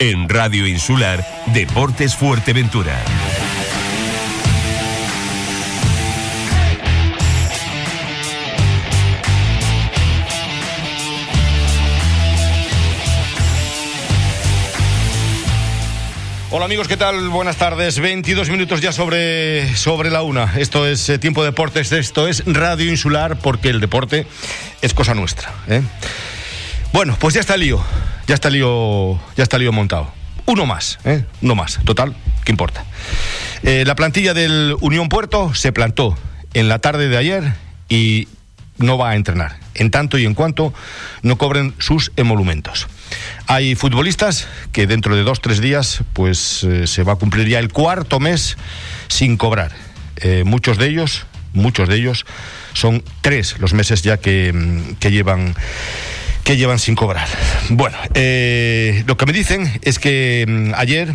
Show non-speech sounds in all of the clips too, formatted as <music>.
En Radio Insular, Deportes Fuerteventura. Hola amigos, ¿qué tal? Buenas tardes. 22 minutos ya sobre, sobre la una. Esto es eh, Tiempo Deportes, esto es Radio Insular porque el deporte es cosa nuestra. ¿eh? Bueno, pues ya está el lío, ya está el lío, ya está el lío montado. Uno más, ¿eh? Uno más. Total, ¿qué importa? Eh, la plantilla del Unión Puerto se plantó en la tarde de ayer y no va a entrenar, en tanto y en cuanto no cobren sus emolumentos. Hay futbolistas que dentro de dos, tres días, pues eh, se va a cumplir ya el cuarto mes sin cobrar. Eh, muchos de ellos, muchos de ellos, son tres los meses ya que, mm, que llevan que llevan sin cobrar. Bueno, eh, lo que me dicen es que mm, ayer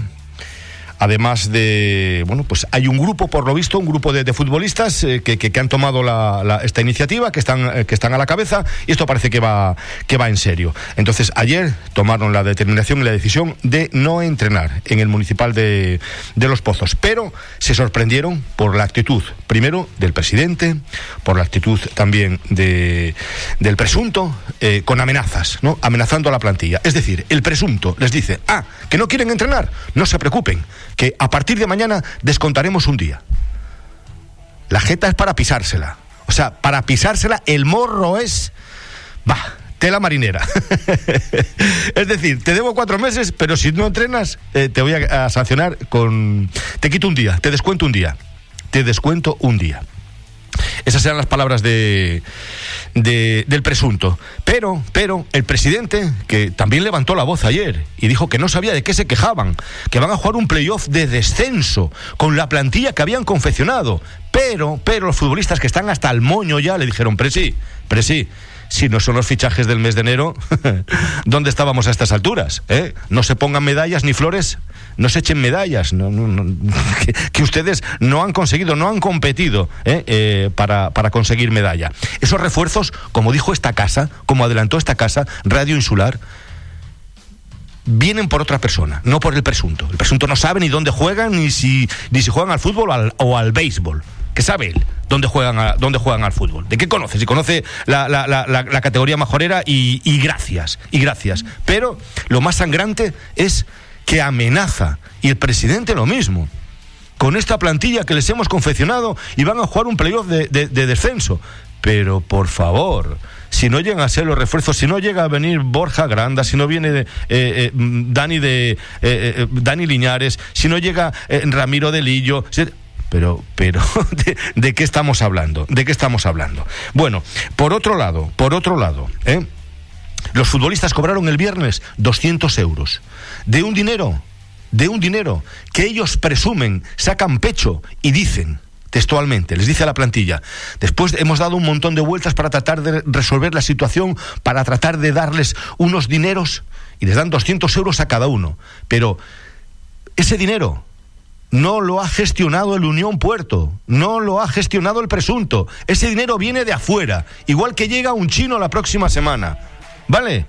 Además de, bueno, pues hay un grupo, por lo visto, un grupo de, de futbolistas eh, que, que, han tomado la, esta iniciativa, que están, eh, que están a la cabeza, y esto parece que va, que va en serio. Entonces, ayer tomaron la determinación y la decisión de no entrenar en el municipal de, de Los Pozos, pero se sorprendieron por la actitud, primero, del presidente, por la actitud también de, del presunto, eh, con amenazas, ¿no? Amenazando a la plantilla. Es decir, el presunto les dice, ah, que no quieren entrenar, no se preocupen que a partir de mañana descontaremos un día. La jeta es para pisársela. O sea, para pisársela el morro es... Va, tela marinera. <laughs> es decir, te debo cuatro meses, pero si no entrenas, eh, te voy a, a sancionar con... Te quito un día, te descuento un día. Te descuento un día. Esas eran las palabras de, de, del presunto. Pero, pero, el presidente, que también levantó la voz ayer y dijo que no sabía de qué se quejaban, que van a jugar un playoff de descenso con la plantilla que habían confeccionado. Pero, pero los futbolistas que están hasta el moño ya le dijeron, presi, presi, si no son los fichajes del mes de enero, <laughs> ¿dónde estábamos a estas alturas? ¿Eh? No se pongan medallas ni flores, no se echen medallas, no, no, no, <laughs> que, que, ustedes no han conseguido, no han competido ¿eh? Eh, para, para, conseguir medalla. Esos refuerzos, como dijo esta casa, como adelantó esta casa, Radio Insular, vienen por otra persona, no por el presunto. El presunto no sabe ni dónde juegan, ni si, ni si juegan al fútbol o al, béisbol. ¿Qué sabe él? dónde juegan, dónde juegan al fútbol. ¿De qué conoce? Si conoce la, la, la, la categoría majorera y, y, gracias, y gracias. Pero lo más sangrante es que amenaza, y el presidente lo mismo, con esta plantilla que les hemos confeccionado y van a jugar un playoff de, de, de descenso. Pero por favor, si no llegan a ser los refuerzos, si no llega a venir Borja Granda, si no viene de, eh, eh, Dani de eh, Dani Liñares, si no llega Ramiro de Lillo, pero, pero, <laughs> ¿de, ¿de, qué estamos hablando? ¿De qué estamos hablando? Bueno, por otro lado, por otro lado, los futbolistas cobraron el viernes 200 euros. De un dinero, de un dinero que ellos presumen, sacan pecho y dicen, textualmente, les dice a la plantilla, después hemos dado un montón de vueltas para tratar de resolver la situación, para tratar de darles unos dineros, y les dan 200 euros a cada uno. Pero ese dinero no lo ha gestionado el Unión Puerto, no lo ha gestionado el presunto. Ese dinero viene de afuera, igual que llega un chino la próxima semana. ¿Vale?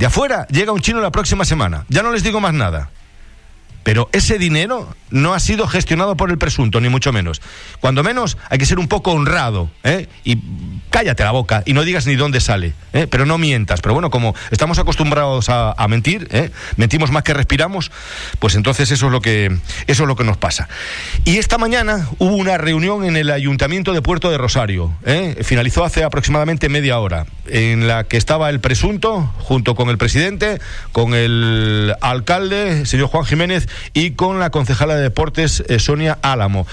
De afuera llega un chino la próxima semana. Ya no les digo más nada. Pero ese dinero no ha sido gestionado por el presunto, ni mucho menos. Cuando menos hay que ser un poco honrado, ¿eh? Y cállate la boca y no digas ni dónde sale, ¿eh? pero no mientas. Pero bueno, como estamos acostumbrados a, mentir, ¿eh? mentimos más que respiramos, pues entonces eso es lo que eso es lo que nos pasa. Y esta mañana hubo una reunión en el Ayuntamiento de Puerto de Rosario, finalizó hace aproximadamente media hora, en la que estaba el presunto junto con el presidente, con el alcalde, señor Juan Jiménez, y con la concejala de deportes, eh, Sonia Álamo,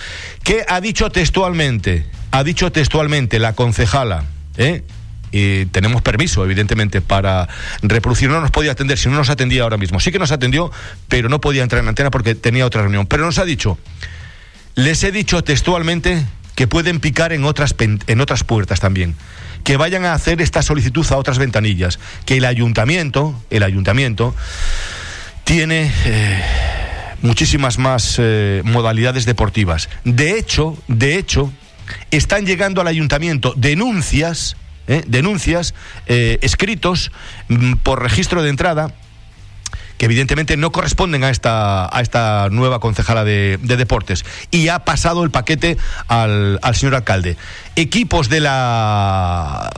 que ha dicho textualmente, ha dicho textualmente la concejala, ¿eh? y tenemos permiso, evidentemente, para reproducir. No nos podía atender, si no nos atendía ahora mismo. Sí que nos atendió, pero no podía entrar en antena porque tenía otra reunión. Pero nos ha dicho, les he dicho textualmente que pueden picar en otras, en otras puertas también que vayan a hacer esta solicitud a otras ventanillas, que el ayuntamiento, el ayuntamiento tiene eh, muchísimas más eh, modalidades deportivas. De hecho, de hecho, están llegando al ayuntamiento denuncias, eh, denuncias, eh, escritos mm, por registro de entrada que evidentemente no corresponden a esta, a esta nueva concejala de, deportes. Y ha pasado el paquete al, al señor alcalde. Equipos de la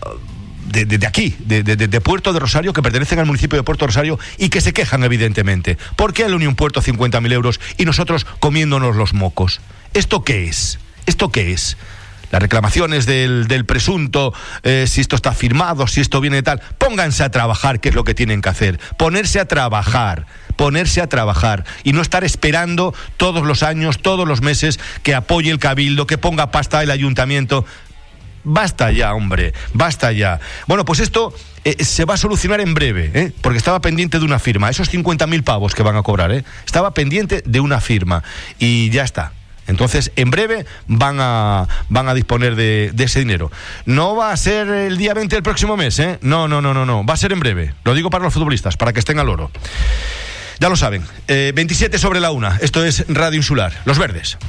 de, aquí, de, Puerto de Rosario, que pertenecen al municipio de Puerto Rosario y que se quejan, evidentemente. ¿Por qué al Unión Puerto 50.000 euros y nosotros comiéndonos los mocos? ¿Esto qué es? ¿Esto qué es? Las reclamaciones del, del presunto, eh, si esto está firmado, si esto viene de tal. Pónganse a trabajar, que es lo que tienen que hacer. Ponerse a trabajar ponerse a trabajar y no estar esperando todos los años, todos los meses que apoye el cabildo, que ponga pasta el ayuntamiento. Basta ya, hombre, basta ya. Bueno, pues esto eh, se va a solucionar en breve, ¿eh? porque estaba pendiente de una firma. Esos 50.000 pavos que van a cobrar, ¿eh? estaba pendiente de una firma y ya está. Entonces, en breve van a, van a disponer de, ese dinero. No va a ser el día 20 del próximo mes, ¿eh? No, no, no, no, no. Va a ser en breve. Lo digo para los futbolistas, para que estén al oro. Ya lo saben. 27 eh, sobre la una. Esto es Radio Insular. Los Verdes.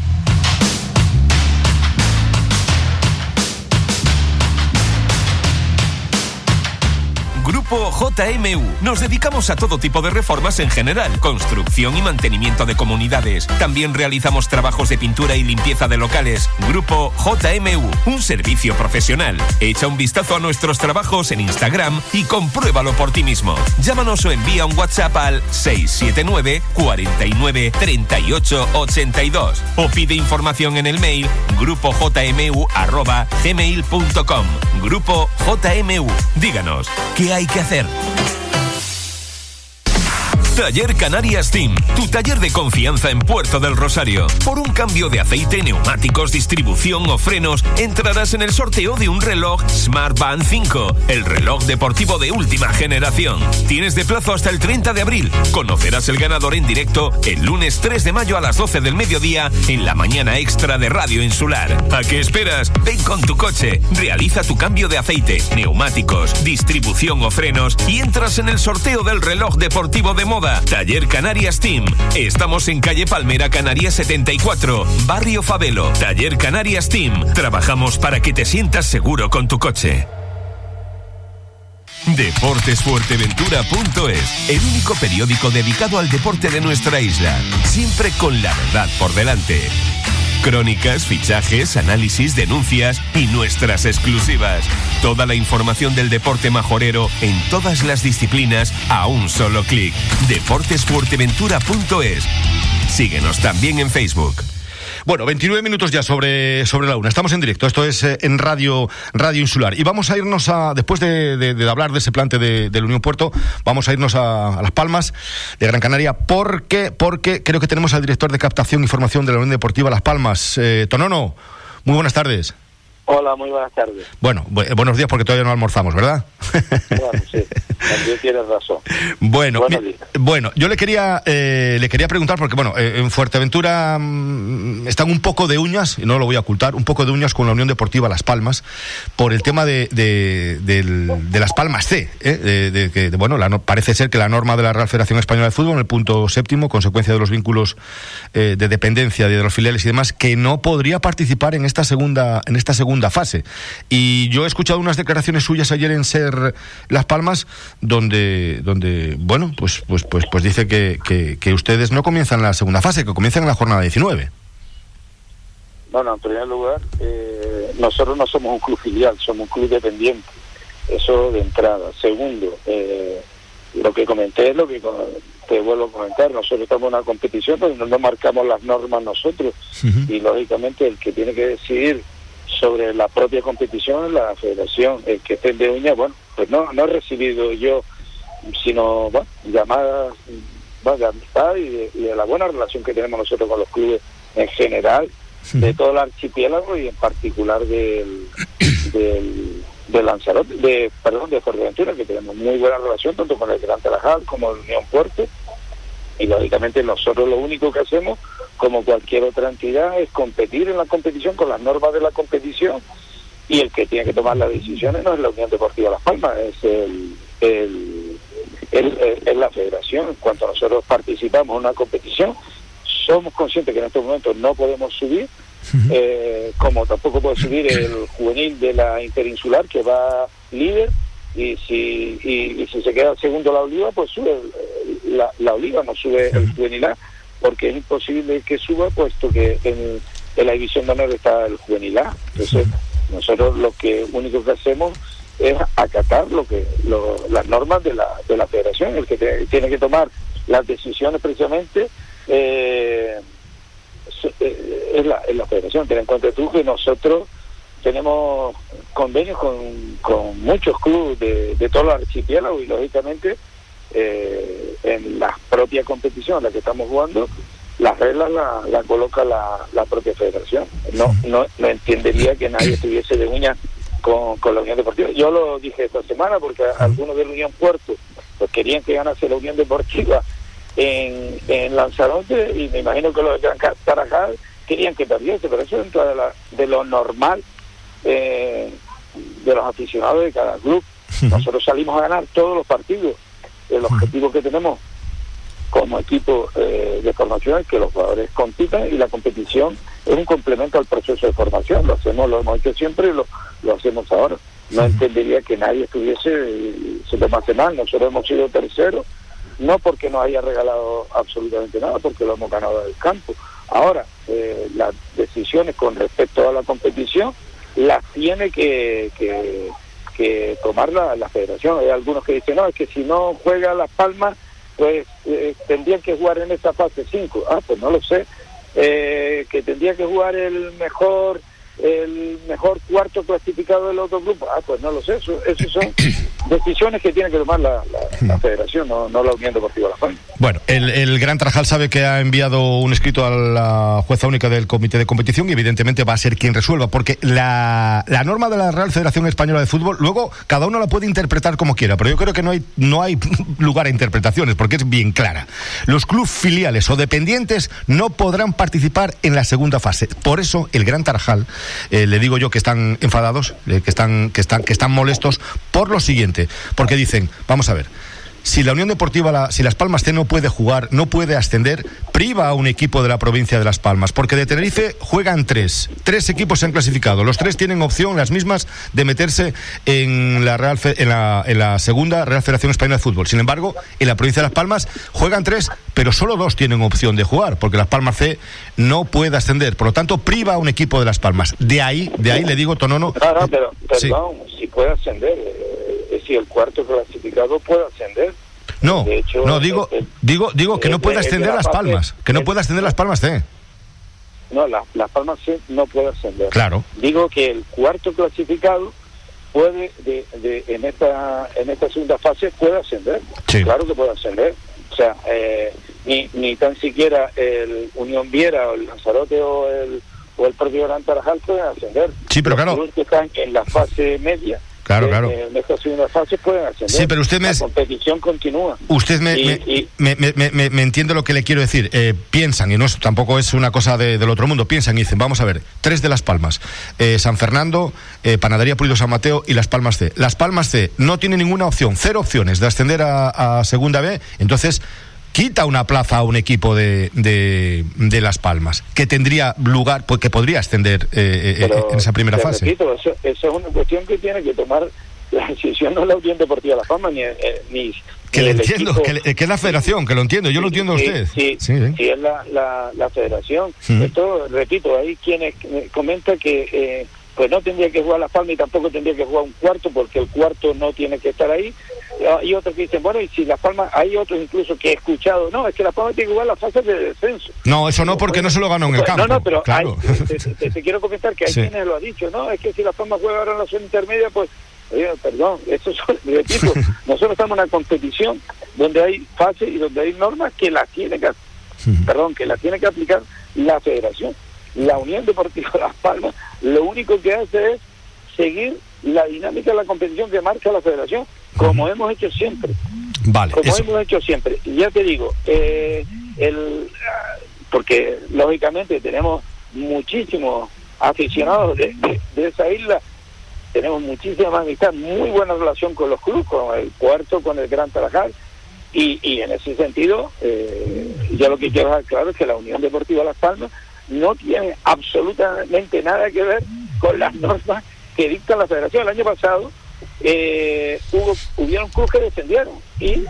Grupo JMU. Nos dedicamos a todo tipo de reformas en general, construcción y mantenimiento de comunidades. También realizamos trabajos de pintura y limpieza de locales. Grupo JMU, un servicio profesional. Echa un vistazo a nuestros trabajos en Instagram y compruébalo por ti mismo. Llámanos o envía un WhatsApp al 679 49 38 82 o pide información en el mail grupojmu@gmail.com. Grupo JMU. Díganos, ¿qué hay que hacer. Taller Canarias Team, tu taller de confianza en Puerto del Rosario. Por un cambio de aceite, neumáticos, distribución o frenos, entrarás en el sorteo de un reloj Smart Band 5, el reloj deportivo de última generación. Tienes de plazo hasta el 30 de abril. Conocerás el ganador en directo el lunes 3 de mayo a las 12 del mediodía en la mañana extra de Radio Insular. ¿A qué esperas? Ven con tu coche, realiza tu cambio de aceite, neumáticos, distribución o frenos y entras en el sorteo del reloj deportivo de moda Taller Canarias Team. Estamos en calle Palmera Canarias 74, Barrio Fabelo. Taller Canarias Team. Trabajamos para que te sientas seguro con tu coche. Deportesfuerteventura.es, el único periódico dedicado al deporte de nuestra isla, siempre con la verdad por delante. Crónicas, fichajes, análisis, denuncias y nuestras exclusivas. Toda la información del deporte majorero en todas las disciplinas a un solo clic. Deportesfuerteventura.es. Síguenos también en Facebook. Bueno, 29 minutos ya sobre, sobre la una. Estamos en directo. Esto es eh, en Radio, Radio Insular. Y vamos a irnos a, después de, hablar de ese plante de, del Unión Puerto, vamos a irnos a, Las Palmas de Gran Canaria porque, porque creo que tenemos al director de captación y formación de la Unión Deportiva Las Palmas, eh, Tonono. Muy buenas tardes. Hola, muy buenas tardes. Bueno, buenos días porque todavía no almorzamos, ¿verdad? Bueno, sí, también tienes razón. Bueno, bueno, yo le quería eh, le quería preguntar porque bueno, eh, en Fuerteventura mm, están un poco de uñas, y no lo voy a ocultar, un poco de uñas con la Unión Deportiva Las Palmas por el tema de, de, Las Palmas C, ¿eh? de, que bueno, parece ser que la norma de la Real Federación Española de Fútbol en el punto séptimo, consecuencia de los vínculos de dependencia de los filiales y demás, que no podría participar en esta segunda en esta segunda fase. Y yo he escuchado unas declaraciones suyas ayer en Ser Las Palmas, donde, donde bueno, pues, pues, pues, pues dice que, que, ustedes no comienzan la segunda fase, que comienzan en la jornada 19. Bueno, en primer lugar, eh, nosotros no somos un club filial, somos un club dependiente. Eso de entrada. Segundo, eh, lo que comenté es lo que te vuelvo a comentar. Nosotros estamos en una competición donde no marcamos las normas nosotros. Y lógicamente el que tiene que decidir sobre la propia competición, la federación, el que esté de uña, bueno, pues no, no he recibido yo, sino bueno, llamadas de amistad y de, la buena relación que tenemos nosotros con los clubes en general, de todo el archipiélago y en particular del, del, de Lanzarote, de, perdón, de Fuerteventura, que tenemos muy buena relación tanto con el Gran Tarajal como el Unión Puerto. Y lógicamente nosotros lo único que hacemos, como cualquier otra entidad, es competir en la competición con las normas de la competición y el que tiene que tomar las decisiones no es la Unión Deportiva Las Palmas, es el, la federación. En cuanto nosotros participamos en una competición, somos conscientes que en estos momentos no podemos subir, eh, como tampoco puede subir el juvenil de la interinsular que va líder y si, y, si se queda segundo la oliva, pues sube la, la Oliva, no sube el juvenil A, porque es imposible que suba, puesto que en, la división de honor está el juvenil A. Entonces, nosotros lo que único que hacemos es acatar lo que las normas de la, de la federación, el que tiene que tomar las decisiones precisamente eh, eh, es, la, es la federación. Ten en cuenta tú que nosotros tenemos convenios con, con muchos clubes de, de todos los archipiélagos y lógicamente eh, en la propia competición en la que estamos jugando las reglas la, la coloca la, la, propia federación. No, no, no entendería que nadie estuviese de uña con, con la Unión Deportiva. Yo lo dije esta semana porque algunos de la Unión Puerto pues, querían que ganase la Unión Deportiva en, en Lanzarote y me imagino que los de Gran Tarajal querían que perdiese, pero eso dentro de, la, de lo normal eh, de los aficionados de cada club. Nosotros salimos a ganar todos los partidos. El objetivo que tenemos como equipo eh, de formación es que los jugadores compitan y la competición es un complemento al proceso de formación. Lo hacemos, lo hemos hecho siempre y lo, lo hacemos ahora. No entendería que nadie estuviese, se tomase mal. Nosotros hemos sido terceros, no porque nos haya regalado absolutamente nada, porque lo hemos ganado del campo. Ahora, eh, las decisiones con respecto a la competición las tiene que, que, tomar la, federación. Hay algunos que dicen, no, es que si no juega Las Palmas pues eh, tendrían que jugar en esta fase 5. Ah, pues no lo sé. Eh, que tendría que jugar el mejor el mejor cuarto clasificado del otro grupo. Ah, pues no lo sé, eso, esas son <coughs> decisiones que tiene que tomar la, federación, no, no, la Unión Deportiva La Palma. Bueno, el, el, Gran Trajal sabe que ha enviado un escrito a la jueza única del Comité de Competición y evidentemente va a ser quien resuelva, porque la, la norma de la Real Federación Española de Fútbol, luego cada uno la puede interpretar como quiera, pero yo creo que no hay, no hay <laughs> lugar a interpretaciones, porque es bien clara. Los clubes filiales o dependientes no podrán participar en la segunda fase. Por eso el Gran Tarajal eh, le digo yo que están enfadados, eh, que, están, que, están, que están molestos por lo siguiente, porque dicen, vamos a ver, si la Unión Deportiva, la, si Las Palmas C no puede jugar, no puede ascender, priva a un equipo de la provincia de Las Palmas, porque de Tenerife juegan tres. Tres equipos se han clasificado. Los tres tienen opción, las mismas, de meterse en la, Real en la, en la segunda Real Federación Española de Fútbol. Sin embargo, en la provincia de Las Palmas juegan tres, pero solo dos tienen opción de jugar, porque Las Palmas C no puede ascender. Por lo tanto, priva a un equipo de Las Palmas. De ahí, de ahí le digo, Tonono. No, no, pero, perdón, si puede ascender. Eh, si el cuarto clasificado puede ascender. No, no digo, digo, digo que no puede ascender las palmas, que no puede ascender las palmas C. No, las palmas C no puede ascender. Claro. Digo que el cuarto clasificado puede, de, de, en esta en esta segunda fase puede ascender. Claro que puede ascender. O sea, eh, ni, ni tan siquiera el Unión Viera o el Lanzarote o el o el propio Gran Tarajal pueden ascender. Sí, pero claro. que están en la fase media Claro, claro. Sí, pero usted me... La competición continúa. Usted me, me, me, me, entiende lo que le quiero decir. Eh, piensan, y no tampoco es una cosa del otro mundo, piensan y dicen, vamos a ver, tres de Las Palmas, eh, San Fernando, eh, Panadería Pulido San Mateo y Las Palmas C. Las Palmas C no tiene ninguna opción, cero opciones de ascender a, a Segunda B, entonces quita una plaza a un equipo de, de, Las Palmas, que tendría lugar, pues que podría ascender eh, eh, en esa primera fase. Repito, eso, es una cuestión que tiene que tomar la decisión no la Unión Deportiva Las Palmas ni, eh, ni que le entiendo, que, es la federación, que lo entiendo, yo lo entiendo a usted. Sí, sí, es la, la, la federación. Esto, repito, hay quienes comentan que pues no tendría que jugar la Palma y tampoco tendría que jugar un cuarto porque el cuarto no tiene que estar ahí. Y otros que dicen, bueno, y si la Palma, hay otros incluso que he escuchado, no, es que la Palma tiene que jugar la fase de descenso. No, eso no, porque no se lo ganó en el campo. No, no, pero te, quiero comentar que hay quienes lo han dicho, no, es que si la Palma juega ahora en la zona intermedia, pues, perdón, eso es, repito, <laughs> nosotros estamos en una competición donde hay fases y donde hay normas que las tiene que, perdón, que las tiene que aplicar la federación la Unión Deportiva Las Palmas lo único que hace es seguir la dinámica de la competición que marca la federación, como hemos hecho siempre. Vale, como hemos hecho siempre. Y ya te digo, eh, el, porque lógicamente tenemos muchísimos aficionados de, esa isla, tenemos muchísima amistad, muy buena relación con los clubes, con el Puerto, con el Gran Tarajal, y, y en ese sentido, eh, ya lo que quiero dejar claro es que la Unión Deportiva Las Palmas no tiene absolutamente nada que ver con las normas que dicta la federación. El año pasado eh, hubo, hubieron clubes que descendieron y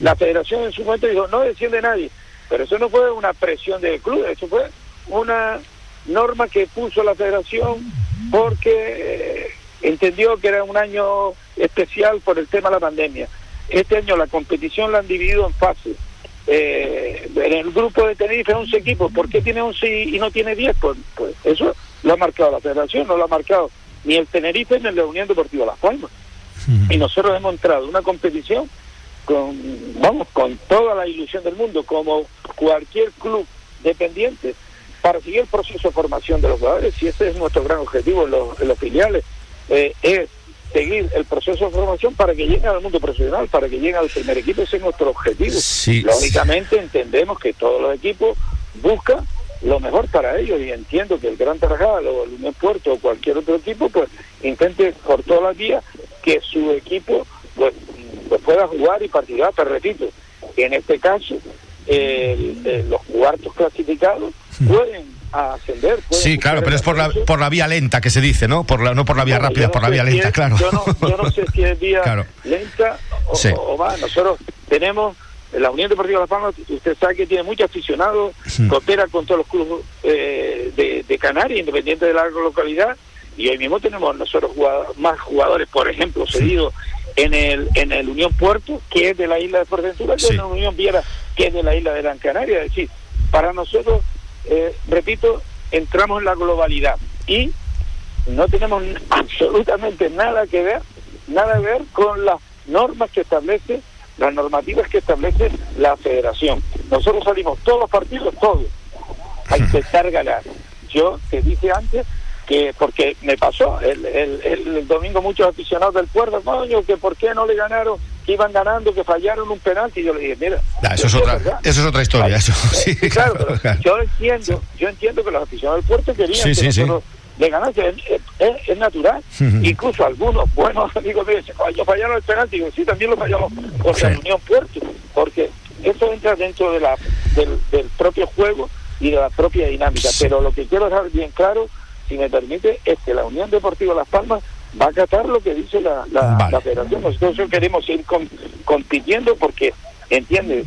la federación en su momento dijo, no desciende nadie. Pero eso no fue una presión del club, eso fue una norma que puso la federación porque eh, entendió que era un año especial por el tema de la pandemia. Este año la competición la han dividido en fases. Eh, en el grupo de Tenerife 11 equipos, ¿por qué tiene 11 y, no tiene 10? Pues, pues eso lo ha marcado la federación, no lo ha marcado ni el Tenerife ni la Unión Deportiva Las Palmas. Y nosotros hemos entrado en una competición con, vamos, con toda la ilusión del mundo, como cualquier club dependiente, para seguir el proceso de formación de los jugadores, y ese es nuestro gran objetivo en los, filiales, eh, es seguir el proceso de formación para que lleguen al mundo profesional, para que lleguen al primer equipo, ese es nuestro objetivo. Lógicamente entendemos que todos los equipos buscan lo mejor para ellos y entiendo que el Gran Tarajal o el Unión Puerto o cualquier otro equipo pues intente por todas las vías que su equipo pues, pues pueda jugar y participar, pero repito, en este caso los cuartos clasificados pueden ascender. sí, claro, pero es por la, por la vía lenta que se dice, ¿no? Por la, no por la vía rápida, por la vía lenta, claro. Yo no, yo no sé si es vía lenta o, va. Nosotros tenemos la Unión Deportiva Las Palmas, usted sabe que tiene muchos aficionados, coopera con todos los clubes eh, de, de, Canarias, independiente de la localidad, y hoy mismo tenemos nosotros más jugadores, por ejemplo, cedidos en el en el Unión Puerto, que es de la isla de Fuerteventura, que en la Unión Viera, que es de la isla de Gran Canaria. Es decir, para nosotros, eh, repito, entramos en la globalidad y no tenemos absolutamente nada que ver, nada que ver con las normas que establece, las normativas que establece la federación. Nosotros salimos todos los partidos, todos, a <laughs> intentar ganar. Yo te dije antes que porque me pasó el, el, el, domingo muchos aficionados del puerto, coño, que por qué no le ganaron, que iban ganando, que fallaron un penalti, y yo le dije, mira, eso, es otra, eso es otra historia, eso, <laughs> sí, claro, yo entiendo, yo entiendo que los aficionados del puerto querían que nosotros le ganase, es, natural, incluso algunos buenos <laughs> amigos me dicen, yo fallaron el penalti, yo sí, también lo fallamos por la Unión Puerto, porque eso entra dentro de la, del, del propio juego y de la propia dinámica, pero lo que quiero dejar bien claro si me permite, es que la Unión Deportiva Las Palmas va a acatar lo que dice la, la, federación. Nosotros queremos ir compitiendo porque entiende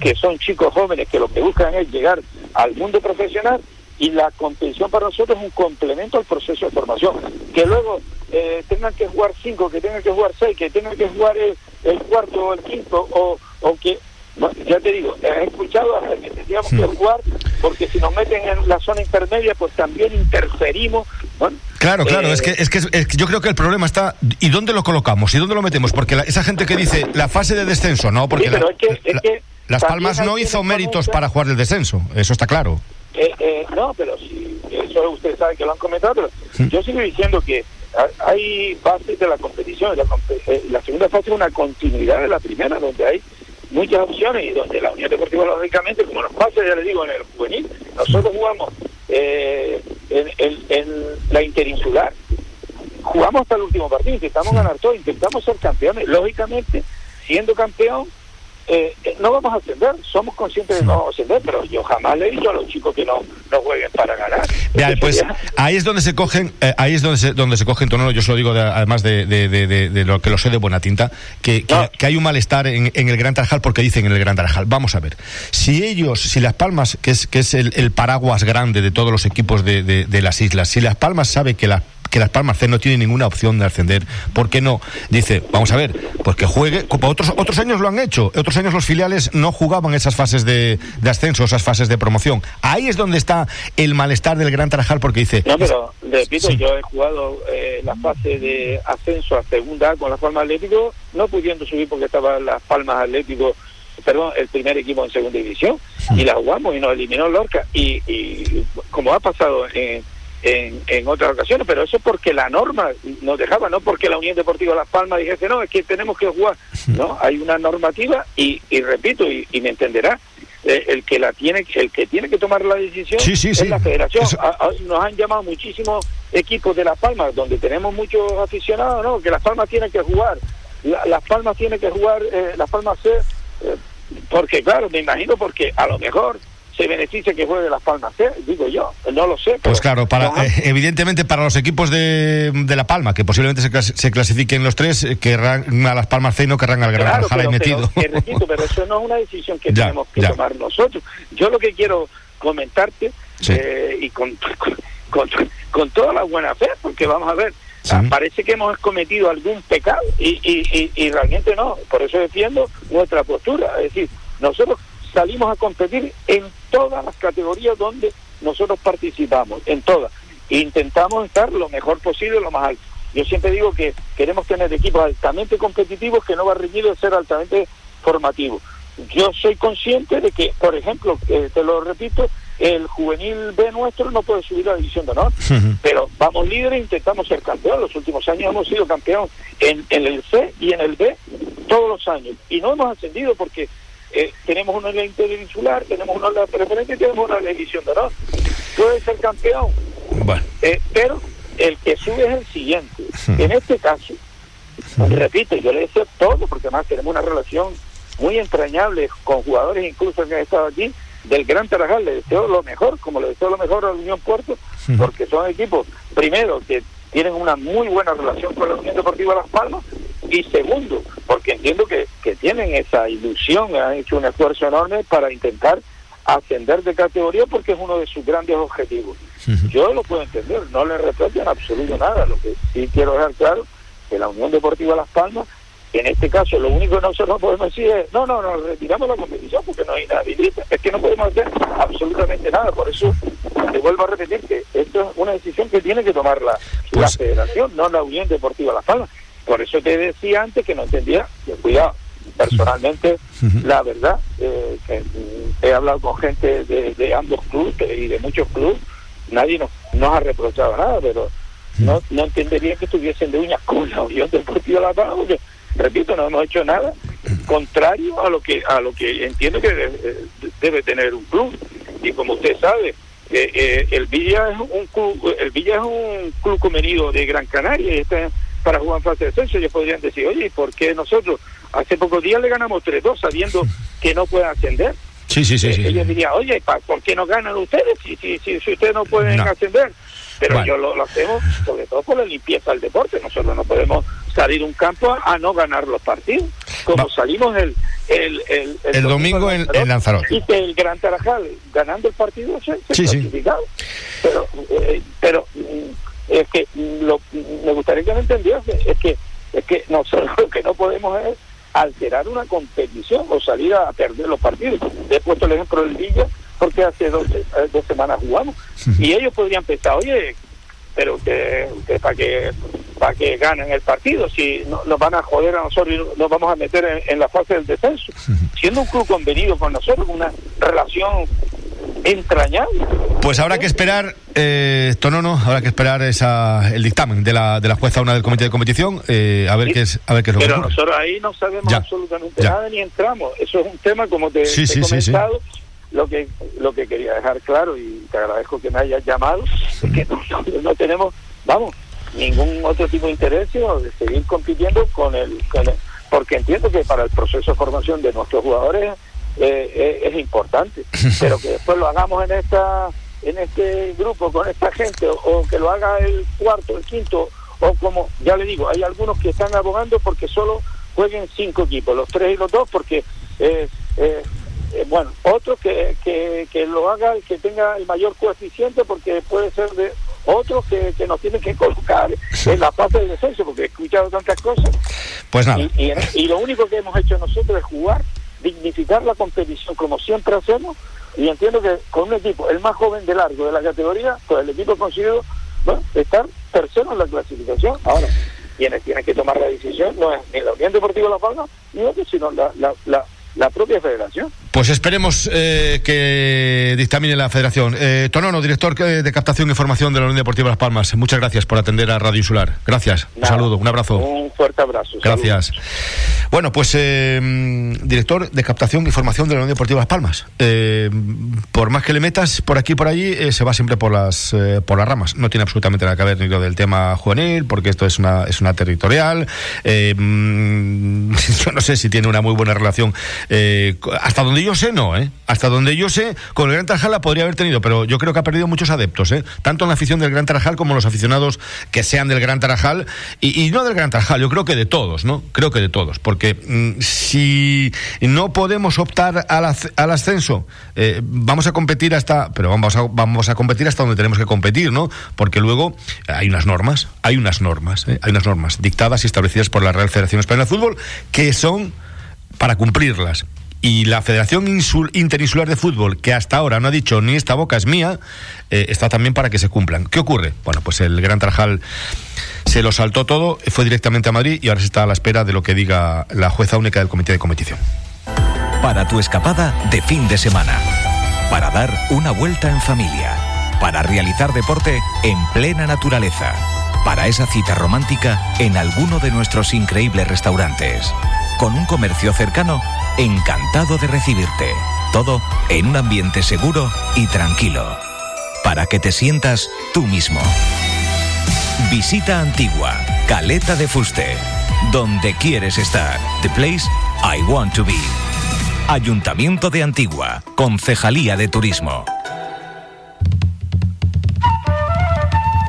que son chicos jóvenes que lo que buscan es llegar al mundo profesional y la competición para nosotros es un complemento al proceso de formación. Que luego eh, tengan que jugar cinco, que tengan que jugar seis, que tengan que jugar el, el cuarto o el quinto, o, o que ya te digo, he escuchado hasta que tendríamos que jugar, porque si nos meten en la zona intermedia, pues también interferimos. claro, claro, es, que, es, que, yo creo que el problema está, ¿y dónde lo colocamos? ¿Y dónde lo metemos? Porque esa gente que dice la fase de descenso, ¿no? Porque Las Palmas no hizo méritos para jugar el descenso, eso está claro. Eh, eh, no, pero si, eso usted sabe que lo han comentado, pero yo sigo diciendo que hay fases de la competición. La, eh, la segunda fase es una continuidad de la primera, donde hay muchas opciones y donde la Unión Deportiva, lógicamente, como nos pasa, ya le digo, en el juvenil, nosotros jugamos eh, en, la interinsular, jugamos hasta el último partido, intentamos ganar todo, intentamos ser campeones, lógicamente, siendo campeón, eh, eh, no vamos a ascender, somos conscientes de que no. vamos a ascender, pero yo jamás le he dicho a los chicos que no, no jueguen para ganar. pues ahí es donde se cogen, eh, ahí es donde se, donde se cogen tono, yo se lo digo además de, de, lo que lo sé de buena tinta, que, que, hay un malestar en, en, el Gran Tarajal porque dicen en el Gran Tarajal, vamos a ver, si ellos, si Las Palmas, que es, que es el, el paraguas grande de todos los equipos de, de las islas, si Las Palmas sabe que la que Las Palmas C no tiene ninguna opción de ascender. ¿Por qué no? Dice, vamos a ver, pues que juegue. Otros, otros años lo han hecho. Otros años los filiales no jugaban esas fases de, ascenso, esas fases de promoción. Ahí es donde está el malestar del Gran Tarajal, porque dice. No, pero repito, yo he jugado eh, la fase de ascenso a segunda con Las Palmas Atlético, no pudiendo subir porque estaban Las Palmas Atlético perdón, el primer equipo en segunda división y la jugamos y nos eliminó Lorca y, y como ha pasado en, en, en otras ocasiones, pero eso es porque la norma nos dejaba, no porque la Unión Deportiva Las Palmas dijese, no, es que tenemos que jugar, no, hay una normativa y, y repito, y, me entenderá, eh, el que la tiene el que tiene que tomar la decisión es la federación. Nos han llamado muchísimos equipos de las palmas donde tenemos muchos aficionados no que las palmas tienen que jugar las palmas tienen que jugar eh, las palmas C eh, porque claro me imagino porque a lo mejor se beneficia que juegue Las Palmas C, digo yo, no lo sé. Pues claro, para, eh, evidentemente para los equipos de, de La Palma, que posiblemente se, se clasifiquen los tres, eh, querrán a Las Palmas C y no querrán al Gran claro, metido. Pero, pero eso no es una decisión que <laughs> tenemos que tomar nosotros. Yo lo que quiero comentarte, eh, y con, con, con, toda la buena fe, porque vamos a ver, parece que hemos cometido algún pecado y, y, y, realmente no, por eso defiendo nuestra postura, es decir, nosotros salimos a competir en todas las categorías donde nosotros participamos, en todas. Intentamos estar lo mejor posible, lo más alto. Yo siempre digo que queremos tener equipos altamente competitivos que no va reñido de ser altamente formativos. Yo soy consciente de que, por ejemplo, eh, te lo repito, el juvenil B nuestro no puede subir a la división de honor, pero vamos líderes e intentamos ser campeones. Los últimos años hemos sido campeones en, en, el C y en el B todos los años. Y no hemos ascendido porque eh, tenemos una ley interinsular, tenemos una ley preferente y tenemos una ley honor. Puede ser campeón, eh, pero el que sube es el siguiente. En este caso, repito, yo le deseo todo, porque además tenemos una relación muy entrañable con jugadores incluso que han estado aquí del Gran Tarajal. Le deseo lo mejor, como le deseo lo mejor a la Unión Puerto, porque son equipos, primero, que tienen una muy buena relación con la Unión Deportiva Las Palmas, y segundo, porque entiendo que, que tienen esa ilusión, han hecho un esfuerzo enorme para intentar ascender de categoría porque es uno de sus grandes objetivos. Yo lo puedo entender, no le respeto en absoluto nada. Lo que sí quiero dejar claro que la Unión Deportiva Las Palmas, en este caso, lo único que nosotros podemos decir es: no, no, nos retiramos la competición porque no hay nada Es que no podemos hacer absolutamente nada. Por eso, te vuelvo a repetir que esto es una decisión que tiene que tomar la, la pues Federación, no la Unión Deportiva Las Palmas. Por eso te decía antes que no entendía, que cuidado, personalmente, la verdad, eh, que he hablado con gente de, ambos clubes y de muchos clubes, nadie nos, nos ha reprochado nada, pero no, no entendería que estuviesen de uñas con la Unión Deportiva La Paz, porque, repito, no hemos hecho nada contrario a lo que a lo que entiendo que debe, tener un club. Y como usted sabe, eh, eh, el Villa es un club, el Villa es un club convenido de Gran Canaria y está para jugar en fase de descenso, ellos podrían decir, oye, ¿y por qué nosotros hace pocos días le ganamos 3-2 sabiendo que no pueden ascender? Sí, sí, sí. Eh, sí ellos dirían, oye, ¿por qué no ganan ustedes si, si, si, ustedes no pueden ascender? Pero yo lo, hacemos sobre todo por la limpieza del deporte. Nosotros no podemos salir un campo a, no ganar los partidos, como salimos el, el, el, el, domingo, en, Lanzarote. Y que el Gran Tarajal, ganando el partido, se, se sí, Pero, eh, pero mm, es que lo, me gustaría que me entendiese, es que, es que nosotros <laughs> lo que no podemos es alterar una competición o salir a perder los partidos. He puesto el ejemplo del Villa porque hace dos, eh, dos semanas jugamos y ellos podrían pensar, oye, pero que, para que para que ganen el partido, si no, nos van a joder a nosotros y nos vamos a meter en, la fase del descenso, siendo un club convenido con nosotros, una relación entrañable. Pues habrá que esperar, eh, Tonono, habrá que esperar esa, el dictamen de la, de la jueza una del comité de competición, eh, a ver qué es, a ver qué es lo Pero nosotros ahí no sabemos absolutamente nada ni entramos. Eso es un tema como te, he comentado. Lo que lo que quería dejar claro y te agradezco que me hayas llamado es que no, no tenemos, vamos, ningún otro tipo de interés sino de seguir compitiendo con el, con el porque entiendo que para el proceso de formación de nuestros jugadores eh, eh, es importante, <laughs> pero que después lo hagamos en esta en este grupo con esta gente o, que lo haga el cuarto, el quinto o como ya le digo, hay algunos que están abogando porque solo jueguen cinco equipos, los tres y los dos porque eh, bueno, otro que, que, que, lo haga el que tenga el mayor coeficiente porque puede ser de otros que, que nos tienen que colocar en la fase de descenso porque he escuchado tantas cosas. Pues nada. y, y lo único que hemos hecho nosotros es jugar dignificar la competición como siempre hacemos y entiendo que con un equipo, el más joven de largo de la categoría, pues el equipo bueno, estar tercero en la clasificación. Ahora, quienes tienen que tomar la decisión no es ni la Unión Deportiva La Palma ni otros, sino la, la, la la propia federación. Pues esperemos eh, que dictamine la federación. Eh, Tonono, director de captación y formación de la Unión Deportiva Las Palmas, muchas gracias por atender a Radio Insular. Gracias, un saludo, un abrazo. Un fuerte abrazo. Gracias. Bueno, pues eh, director de captación y formación de la Unión Deportiva Las Palmas. Eh, por más que le metas por aquí y por allí, se va siempre por las por las ramas. No tiene absolutamente nada que ver ni lo del tema juvenil, porque esto es una, es una territorial. <laughs> yo no sé si tiene una muy buena relación Eh, hasta donde yo sé, no, ¿eh? Hasta donde yo sé, con el Gran Tarajal la podría haber tenido, pero yo creo que ha perdido muchos adeptos, ¿eh? Tanto en la afición del Gran Tarajal como los aficionados que sean del Gran Tarajal, y, no del Gran Tarajal, yo creo que de todos, ¿no? Creo que de todos, porque mm, si no podemos optar al, ascenso, eh, vamos a competir hasta, pero vamos a, vamos a competir hasta donde tenemos que competir, ¿no? Porque luego hay unas normas, hay unas normas, hay unas normas dictadas y establecidas por la Real Federación Española de Fútbol que son para cumplirlas. Y la Federación Interinsular de Fútbol, que hasta ahora no ha dicho ni esta boca es mía, eh, está también para que se cumplan. ¿Qué ocurre? Bueno, pues el Gran Tarajal se lo saltó todo, fue directamente a Madrid y ahora se está a la espera de lo que diga la jueza única del comité de competición. Para tu escapada de fin de semana. Para dar una vuelta en familia. Para realizar deporte en plena naturaleza. Para esa cita romántica en alguno de nuestros increíbles restaurantes con un comercio cercano encantado de recibirte. Todo en un ambiente seguro y tranquilo. Para que te sientas tú mismo. Visita Antigua, Caleta de Fuste. Donde quieres estar. The place I want to be. Ayuntamiento de Antigua, Concejalía de Turismo.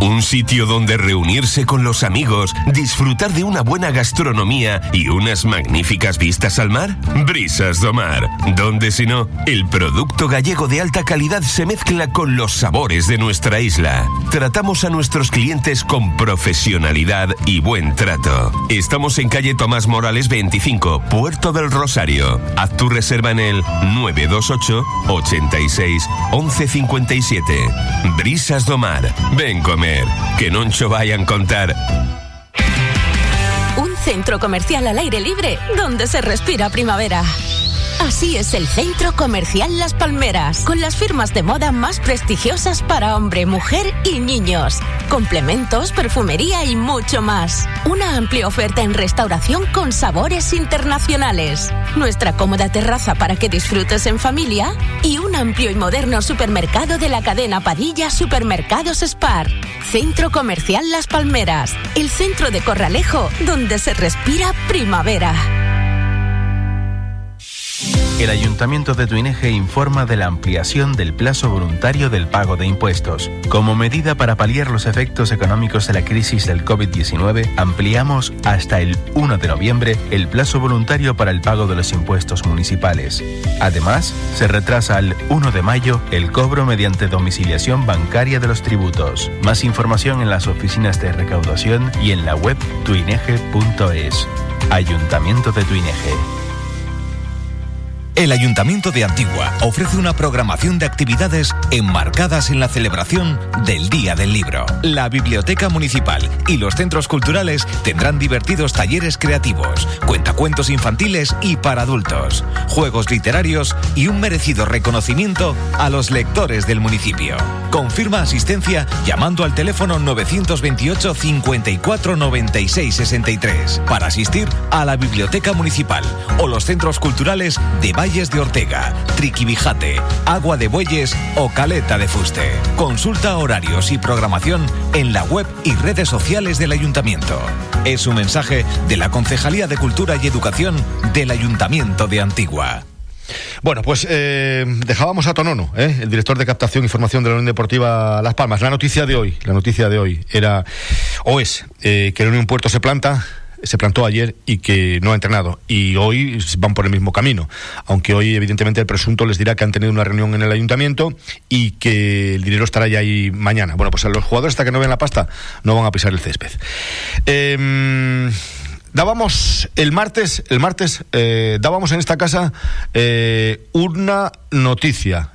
Un sitio donde reunirse con los amigos, disfrutar de una buena gastronomía y unas magníficas vistas al mar. Brisas do Mar, donde si no, el producto gallego de alta calidad se mezcla con los sabores de nuestra isla. Tratamos a nuestros clientes con profesionalidad y buen trato. Estamos en calle Tomás Morales 25, Puerto del Rosario. Haz tu reserva en el 928 86 1157. Brisas do Mar. Ven comer que no cho vayan contar. Un centro comercial al aire libre donde se respira primavera. Así es el Centro Comercial Las Palmeras, con las firmas de moda más prestigiosas para hombre, mujer y niños. Complementos, perfumería y mucho más. Una amplia oferta en restauración con sabores internacionales. Nuestra cómoda terraza para que disfrutes en familia y un amplio y moderno supermercado de la cadena Padilla Supermercados Spar. Centro Comercial Las Palmeras, el centro de Corralejo donde se respira primavera. El Ayuntamiento de Tuineje informa de la ampliación del plazo voluntario del pago de impuestos. Como medida para paliar los efectos económicos de la crisis del COVID-19, ampliamos hasta el 1 de noviembre el plazo voluntario para el pago de los impuestos municipales. Además, se retrasa al 1 de mayo el cobro mediante domiciliación bancaria de los tributos. Más información en las oficinas de recaudación y en la web tuineje.es. Ayuntamiento de Tuineje. El Ayuntamiento de Antigua ofrece una programación de actividades enmarcadas en la celebración del Día del Libro. La Biblioteca Municipal y los centros culturales tendrán divertidos talleres creativos, cuentacuentos infantiles y para adultos, juegos literarios y un merecido reconocimiento a los lectores del municipio. Confirma asistencia llamando al teléfono 928 54 96 63 para asistir a la Biblioteca Municipal o los centros culturales de Valles de Ortega, Triquibijate, Agua de Bueyes o Caleta de Fuste. Consulta horarios y programación en la web y redes sociales del Ayuntamiento. Es un mensaje de la Concejalía de Cultura y Educación del Ayuntamiento de Antigua. Bueno, pues eh, dejábamos a Tonono, ¿eh? el director de captación y formación de la Unión Deportiva Las Palmas. La noticia de hoy, la noticia de hoy era, o es, eh, que la Unión Puerto se planta se plantó ayer y que no ha entrenado. Y hoy van por el mismo camino. Aunque hoy, evidentemente, el presunto les dirá que han tenido una reunión en el ayuntamiento y que el dinero estará ya ahí mañana. Bueno, pues a los jugadores, hasta que no vean la pasta, no van a pisar el césped. Em, dábamos el martes, el martes, eh, dábamos en esta casa eh, una noticia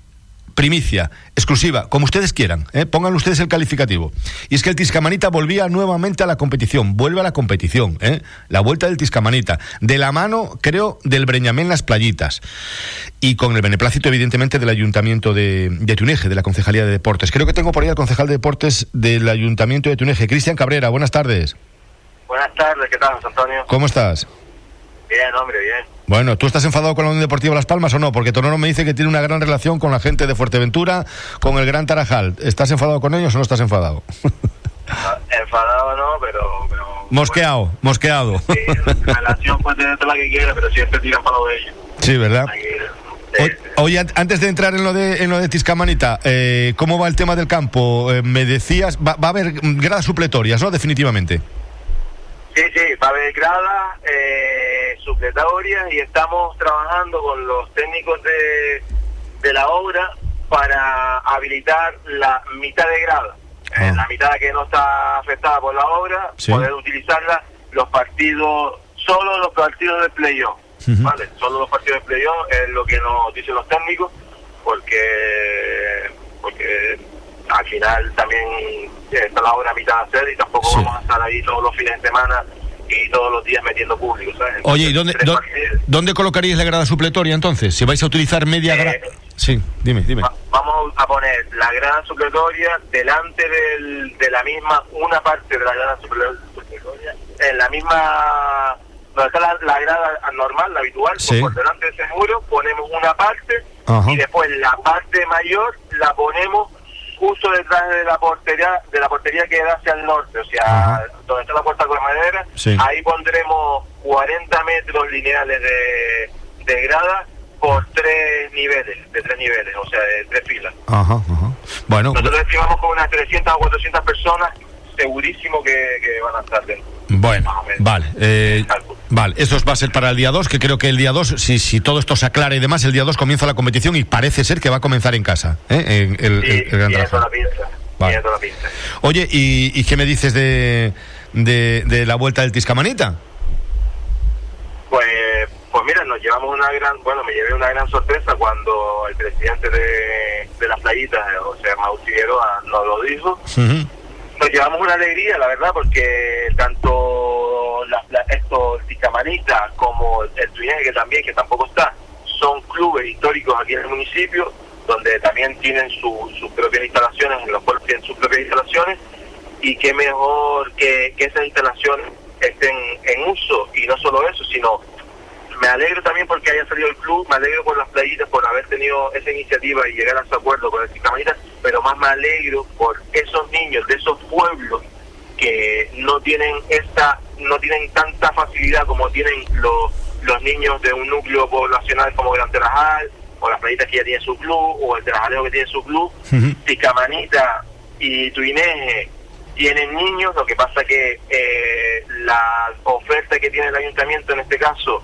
primicia, exclusiva, como ustedes quieran, ¿eh? pongan ustedes el calificativo. Y es que el Tiscamanita volvía nuevamente a la competición, vuelve a la competición, ¿eh? la vuelta del Tiscamanita, de la mano, creo, del Breñamén Las Playitas, y con el beneplácito, evidentemente, del Ayuntamiento de, de Tuneje, de la Concejalía de Deportes. Creo que tengo por ahí al concejal de Deportes del Ayuntamiento de Tuneje, Cristian Cabrera, buenas tardes. Buenas tardes, ¿qué tal, Antonio? ¿Cómo estás? Bien, hombre, bien. Bueno, ¿tú estás enfadado con la Unión Deportiva Las Palmas o no? Porque Tonoro me dice que tiene una gran relación con la gente de Fuerteventura, con el Gran Tarajal. ¿Estás enfadado con ellos o no estás enfadado? enfadado no, pero... mosqueado, mosqueado. Sí, relación puede tener la que quiera, pero siempre tira enfadado de ellos. Sí, ¿verdad? O- sí. Oye, an- antes de entrar en lo de, en lo de Tiscamanita, eh, ¿cómo va el tema del campo? Eh, me decías, va, va a haber gradas supletorias, ¿no? Definitivamente. Sí, sí, va a haber gradas eh, supletorias y estamos trabajando con los técnicos de, de la obra para habilitar la mitad de grada. Eh, Ah. la mitad que no está afectada por la obra, Sí. poder utilizarla los partidos, solo los partidos de playoff. ¿vale? Solo los partidos de playoff es lo que nos dicen los técnicos, porque porque al final también está la obra a mitad de hacer y tampoco Sí. vamos a estar ahí todos los fines de semana y todos los días metiendo público, ¿sabes? Oye, ¿y dónde, tres dó- partidos. dónde colocaríais la grada supletoria entonces? Si vais a utilizar media Eh, grada. Sí, dime, dime. Va- Vamos a poner la grada supletoria delante del, de la misma, una parte de la grada suple- supletoria, en la misma, donde está la, la grada normal, la habitual, pues Sí. por delante de ese muro ponemos una parte Ajá. y después la parte mayor la ponemos justo detrás de la portería de la portería que da hacia el norte, o sea, Ajá. donde está la puerta con madera, Sí. ahí pondremos 40 metros lineales de, de grada por tres niveles, de tres niveles, o sea, de tres filas. Ajá, ajá. Bueno, Nosotros estimamos con unas 300 o 400 personas, segurísimo que, que van a estar dentro. bueno, vale. eh, vale, eso va a ser para el día 2, que creo que el día 2, si, si todo esto se aclara y demás, el día 2 comienza la competición y parece ser que va a comenzar en casa. ¿eh? En el, Sí, el- el Gran tiene Tarajal. toda la pinza. Vale. La pinza. Oye, ¿y, y qué me dices de, de, de la vuelta del Tiscamanita? Pues, pues mira, nos llevamos una gran, bueno, me llevé una gran sorpresa cuando el presidente de, de las playitas, o sea, Mau Figueroa, nos lo dijo. Ujú. Nos llevamos una alegría, la verdad, porque tanto la, la- esto, el Ticamanita como el Tuineje, que también, que tampoco está, son clubes históricos aquí en el municipio, donde también tienen su- sus propias instalaciones, los pueblos tienen sus propias instalaciones, y qué mejor que, que esas instalaciones estén en uso, y no solo eso, sino me alegro también porque haya salido el club, me alegro por las playitas por haber tenido esa iniciativa y llegar a ese acuerdo con el Ticamanita, pero más me alegro por esos niños de esos pueblos que no tienen esta, no tienen tanta facilidad como tienen los, los niños de un núcleo poblacional como Gran Terajal, o las playitas que ya tienen su club, o el Terajaleo que tiene su club. Ticamanita y Tuineje tienen niños, lo que pasa que eh, la oferta que tiene el ayuntamiento en este caso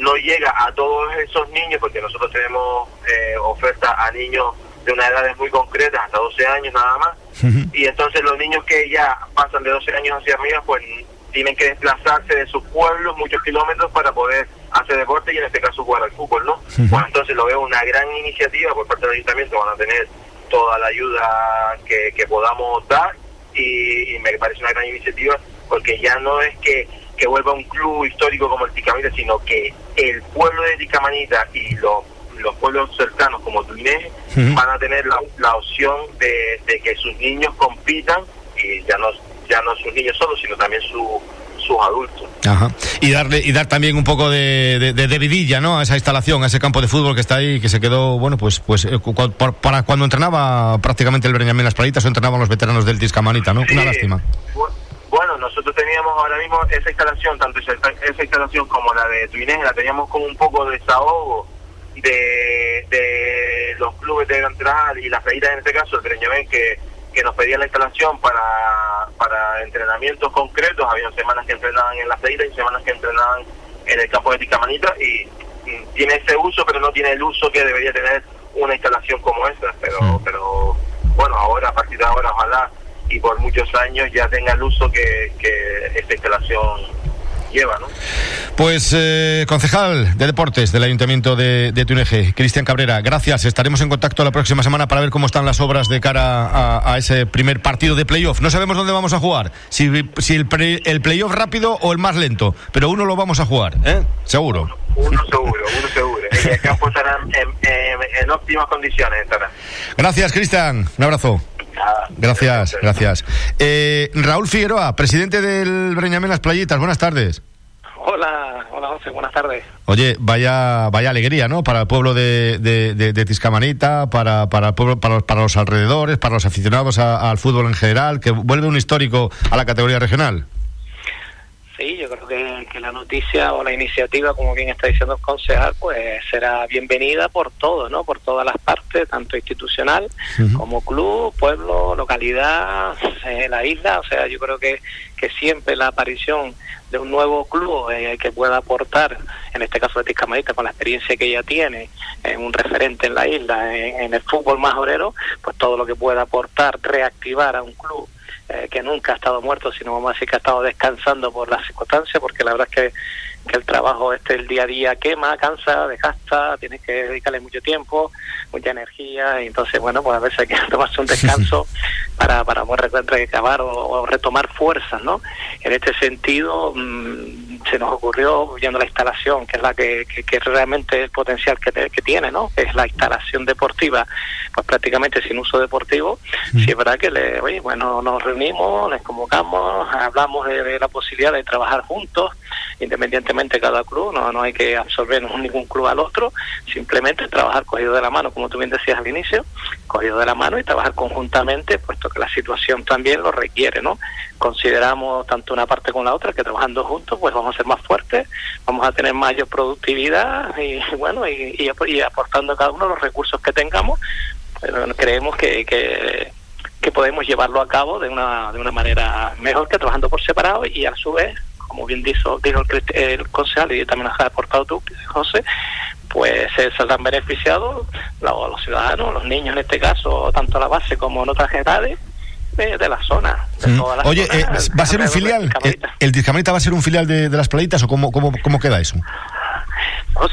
no llega a todos esos niños, porque nosotros tenemos eh, oferta a niños de unas edades muy concretas, hasta 12 años nada más, y entonces los niños que ya pasan de 12 años hacia arriba, pues tienen que desplazarse de sus pueblos muchos kilómetros para poder hacer deporte y en este caso jugar al fútbol, ¿no? Pues entonces lo veo una gran iniciativa por parte del ayuntamiento, van a tener toda la ayuda que, que podamos dar y, y me parece una gran iniciativa porque ya no es que, que vuelva un club histórico como el Ticamanita, sino que el pueblo de Ticamanita y los, los pueblos cercanos como Ujú. van a tener la, la opción de, de que sus niños compitan y ya no ya no sus niños solos, sino también su, sus adultos. Ajá. Y darle y dar también un poco de, de, de- vidilla, ¿no? A esa instalación, a ese campo de fútbol que está ahí, que se quedó, bueno, pues, pues eh, cu- para cuando entrenaba prácticamente el Breñamén las Playitas o entrenaban los veteranos del Tiscamanita, ¿no? Sí, Una lástima. Bueno, nosotros teníamos ahora mismo esa instalación, tanto esa, esa instalación como la de Tuinés, la teníamos como un poco de desahogo de, de los clubes de Gran y las playitas en este caso, el Breñamén, que, que nos pedían la instalación para, para entrenamientos concretos. Habían semanas que entrenaban en las playitas y semanas que entrenaban en el campo de Ticamanita y tiene ese uso, pero no tiene el uso que debería tener una instalación como esta. Pero, pero bueno, ahora, a partir de ahora, ojalá y por muchos años ya tenga el uso que, que esta instalación lleva, ¿no? Pues, eh, concejal de deportes del Ayuntamiento de, de Tuneje, Cristian Cabrera, gracias. Estaremos en contacto la próxima semana para ver cómo están las obras de cara a, a ese primer partido de playoff. No sabemos dónde vamos a jugar, si, si el, pre- el playoff rápido o el más lento, pero uno lo vamos a jugar, ¿eh? Seguro. Uno seguro, uno seguro. El campo estará en, en- en óptimas condiciones. Estará. Gracias, Cristian. Un abrazo. Nada. Gracias, gracias. Eh, Raúl Figueroa, presidente del Breñamén Las Playitas, buenas tardes. Hola, hola José, buenas tardes. Oye, vaya, vaya alegría, ¿no? Para el pueblo de, de, de- de Tiscamanita, para, para el pueblo, para los, para los alrededores, para los aficionados a- al fútbol en general, que vuelve un histórico a la categoría regional. Sí, yo creo que, la noticia o la iniciativa, como bien está diciendo el concejal, pues será bienvenida por todos, ¿no? Por todas las partes, tanto institucional como club, pueblo, localidad, eh, la isla. O sea, yo creo que, que siempre la aparición de un nuevo club eh, que pueda aportar, en este caso de Tiscamarita, con la experiencia que ella tiene, en un referente en la isla, en, el fútbol más obrero, pues todo lo que pueda aportar, reactivar a un club eh, que nunca ha estado muerto, sino vamos a decir que ha estado descansando por las circunstancias, porque la verdad es que, que el trabajo este el día a día quema, cansa, desgasta, tienes que dedicarle mucho tiempo, mucha energía, y entonces, bueno, pues a veces hay que <laughs> tomarse un descanso para, para poder recabar o, retomar fuerzas, ¿no? En este sentido, mm, se nos ocurrió, viendo la instalación, que es la que, que, realmente el potencial que, que tiene, ¿no? Es la instalación deportiva, pues prácticamente sin uso deportivo, si es verdad que, le, oye, bueno, nos reunimos, les convocamos, hablamos de, la posibilidad de trabajar juntos, independientemente de cada club, no, no hay que absorber <laughs> ningún club al otro, simplemente trabajar cogido de la mano, como tú bien decías al inicio, cogido de la mano y trabajar conjuntamente, puesto que la situación también lo requiere, ¿no? Consideramos tanto una parte como la otra que trabajando juntos, pues vamos a ser más fuertes, vamos a tener mayor productividad y, <laughs> bueno, y, y, aportando cada uno los recursos que tengamos, pero creemos que, que que podemos llevarlo a cabo de una, de una manera mejor que trabajando por separado y a su vez, como bien dijo, dijo el, el concejal y también has aportado tú, José, pues se saldrán beneficiados los, ciudadanos, los niños en este caso, tanto a la base como en otras edades, de, la zona. Oye, eh, ¿va a ser un filial? ¿El, el Discamarita va a ser un filial de, de las playitas o cómo, cómo, cómo queda eso?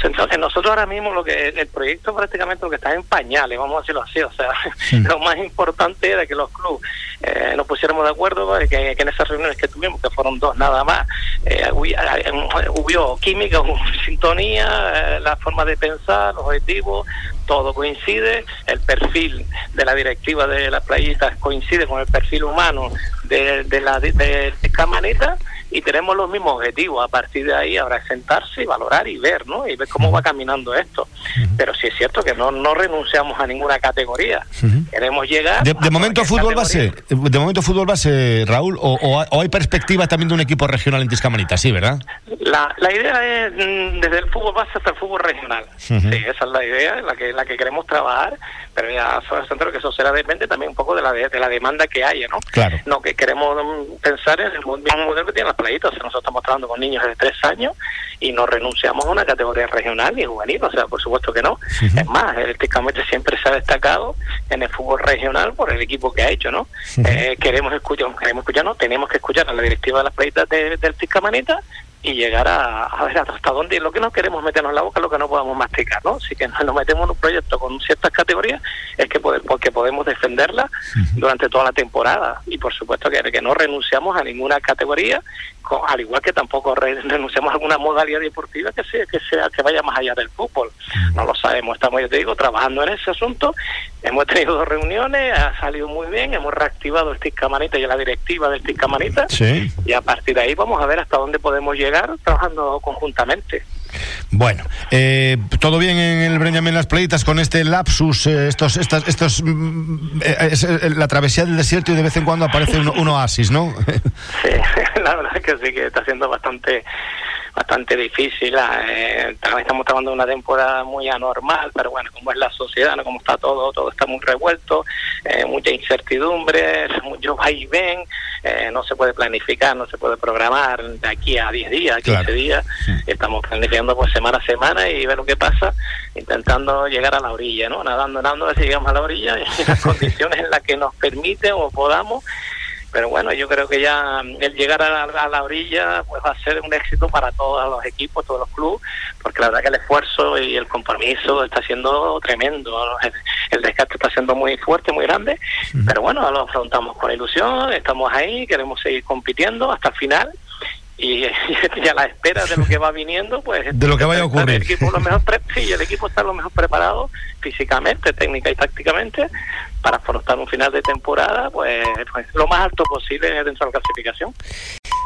Entonces nosotros ahora mismo lo que el proyecto prácticamente lo que está en pañales, vamos a decirlo así, o sea, <laughs> lo más importante era que los clubes eh, nos pusiéramos de acuerdo, que, en esas reuniones que tuvimos, que fueron dos nada más, eh, hubo química, <laughs> hubo sintonía, eh, la forma de pensar, los objetivos, todo coincide, el perfil de la directiva de las playitas coincide con el perfil humano de, de la de, de Camaneta y tenemos los mismos objetivos. A partir de ahí habrá que sentarse y valorar y ver, ¿no? Y ver cómo va caminando esto. Pero sí es cierto que no, no renunciamos a ninguna categoría. Queremos llegar. De, momento fútbol base, de momento fútbol base, Raúl, o, hay perspectivas también de un equipo regional en Tiscamanita, sí, ¿verdad? La, la idea es mm, desde el fútbol base hasta el fútbol regional. Sí, esa es la idea, la que la que queremos trabajar, pero ya centro que eso será depende también un poco de la de, la demanda que haya, ¿no? Claro. No que queremos mm, pensar en el mismo modelo que tienen las nosotros estamos trabajando con niños de tres años y no renunciamos a una categoría regional ni juvenil, o sea, por supuesto que no. Es más, el Tiscamete siempre se ha destacado en el fútbol regional por el equipo que ha hecho, ¿no? Eh, queremos escuchar, queremos escuchar, no, tenemos que escuchar a la directiva de las playitas del Tiscamanita y llegar a, ver hasta dónde lo que no queremos meternos en la boca lo que no podamos masticar no si que nos metemos en un proyecto con ciertas categorías es que porque podemos defenderla durante toda la temporada. Y por supuesto que, que no renunciamos a ninguna categoría al igual que tampoco <laughs> renunciamos a alguna modalidad deportiva que sea que sea que vaya más allá del fútbol. No lo sabemos estamos yo te digo trabajando en ese asunto. Hemos tenido dos reuniones ha salido muy bien hemos reactivado el TIC Camarita y la directiva del TIC Camarita. Y a partir de ahí vamos a ver hasta dónde podemos llegar trabajando conjuntamente. Bueno, eh, todo bien en el Benjamin Las Playitas con este lapsus, eh, estos, estos, estos, mm, eh, es, la travesía del desierto y de vez en cuando aparece un, un oasis, ¿no? <laughs> sí, <laughs> la verdad es que sí que está siendo bastante bastante difícil. Eh, estamos trabajando una temporada muy anormal, pero bueno, como es la sociedad, ¿no? como está todo, todo está muy revuelto, eh, mucha incertidumbre, <laughs> mucho vaivén, eh, no se puede planificar, no se puede programar de aquí a 10 días, 15 días. Estamos planificando pues semana a semana y ver lo que pasa, intentando llegar a la orilla, ¿no? Nadando, nadando, a ver si llegamos a la orilla y <laughs> las condiciones en las que nos permite o podamos pero bueno, yo creo que ya el llegar a la, orilla pues va a ser un éxito para todos los equipos, todos los clubes, porque la verdad que el esfuerzo y el compromiso está siendo tremendo, el, desgaste está siendo muy fuerte, muy grande, pero bueno, lo afrontamos con ilusión, estamos ahí, queremos seguir compitiendo hasta el final <laughs> y, a la espera de lo que va viniendo, pues <laughs> de lo que vaya a ocurrir. El equipo, lo mejor sí, el equipo está lo mejor preparado físicamente, técnica y tácticamente para afrontar un final de temporada, pues, pues lo más alto posible dentro de la clasificación.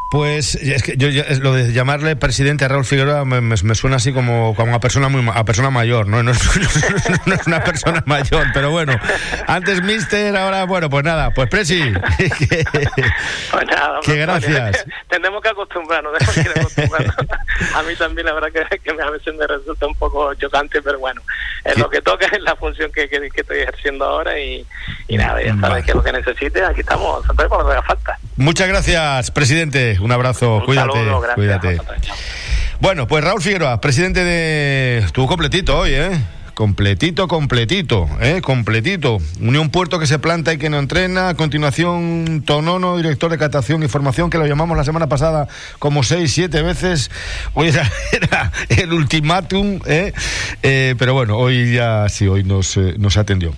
Pues es que yo, lo de llamarle presidente a Raúl Figueroa me, suena así como, como a persona muy a persona mayor, <laughs> ¿no? No es, una persona mayor, pero bueno, antes mister, ahora bueno, pues nada, pues Presi. <laughs> pues nada, que gracias. Tenemos que acostumbrarnos, tenemos que acostumbrarnos. <laughs> a mí también la verdad que, que, a veces me resulta un poco chocante, pero bueno, es lo que toca, es la función que, que, estoy ejerciendo ahora y, y nada, ya sabes que lo que necesites, aquí estamos, siempre por lo que haga falta. Muchas gracias, presidente. Un abrazo, cuídate. cuídate. Bueno, pues Raúl Figueroa, presidente de. Estuvo completito hoy, ¿eh? Completito, completito, ¿eh? completito. Unión Puerto que se planta y que no entrena. A continuación, Tonono, director de catación y formación, que lo llamamos la semana pasada como seis, siete veces. Hoy <laughs> era, el ultimátum, ¿eh? ¿eh? pero bueno, hoy ya sí, hoy nos, eh, nos atendió.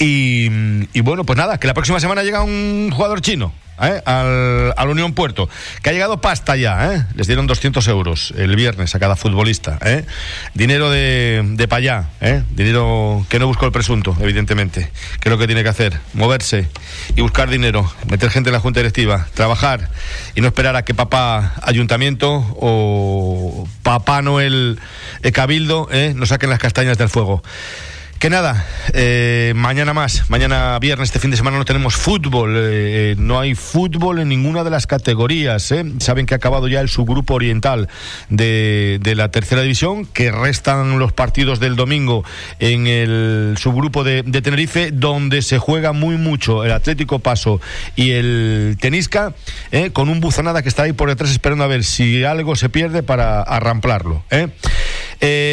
Y, y bueno, pues nada, que la próxima semana llega un jugador chino. ¿Eh? al, al, Unión Puerto, que ha llegado pasta ya, ¿eh? les dieron 200 euros el viernes a cada futbolista, ¿eh? dinero de, de allá, ¿eh? dinero que no buscó el presunto, evidentemente, que es lo que tiene que hacer, moverse y buscar dinero, meter gente en la junta directiva, trabajar y no esperar a que papá ayuntamiento o papá Noel Cabildo nos saquen las castañas del fuego. Que nada, eh, mañana más, mañana viernes, este fin de semana no tenemos fútbol, eh, eh, no hay fútbol en ninguna de las categorías. Saben que ha acabado ya el subgrupo oriental de, la tercera división, que restan los partidos del domingo en el subgrupo de, Tenerife, donde se juega muy mucho el Atlético Paso y el Tenisca, con un buzanada que está ahí por detrás esperando a ver si algo se pierde para arramplarlo.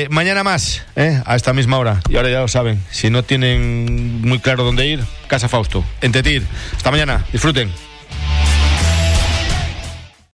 Mañana más, a esta misma hora, y ahora ya saben. Si no tienen muy claro dónde ir, Casa Fausto, en Tetir. Hasta mañana. Disfruten.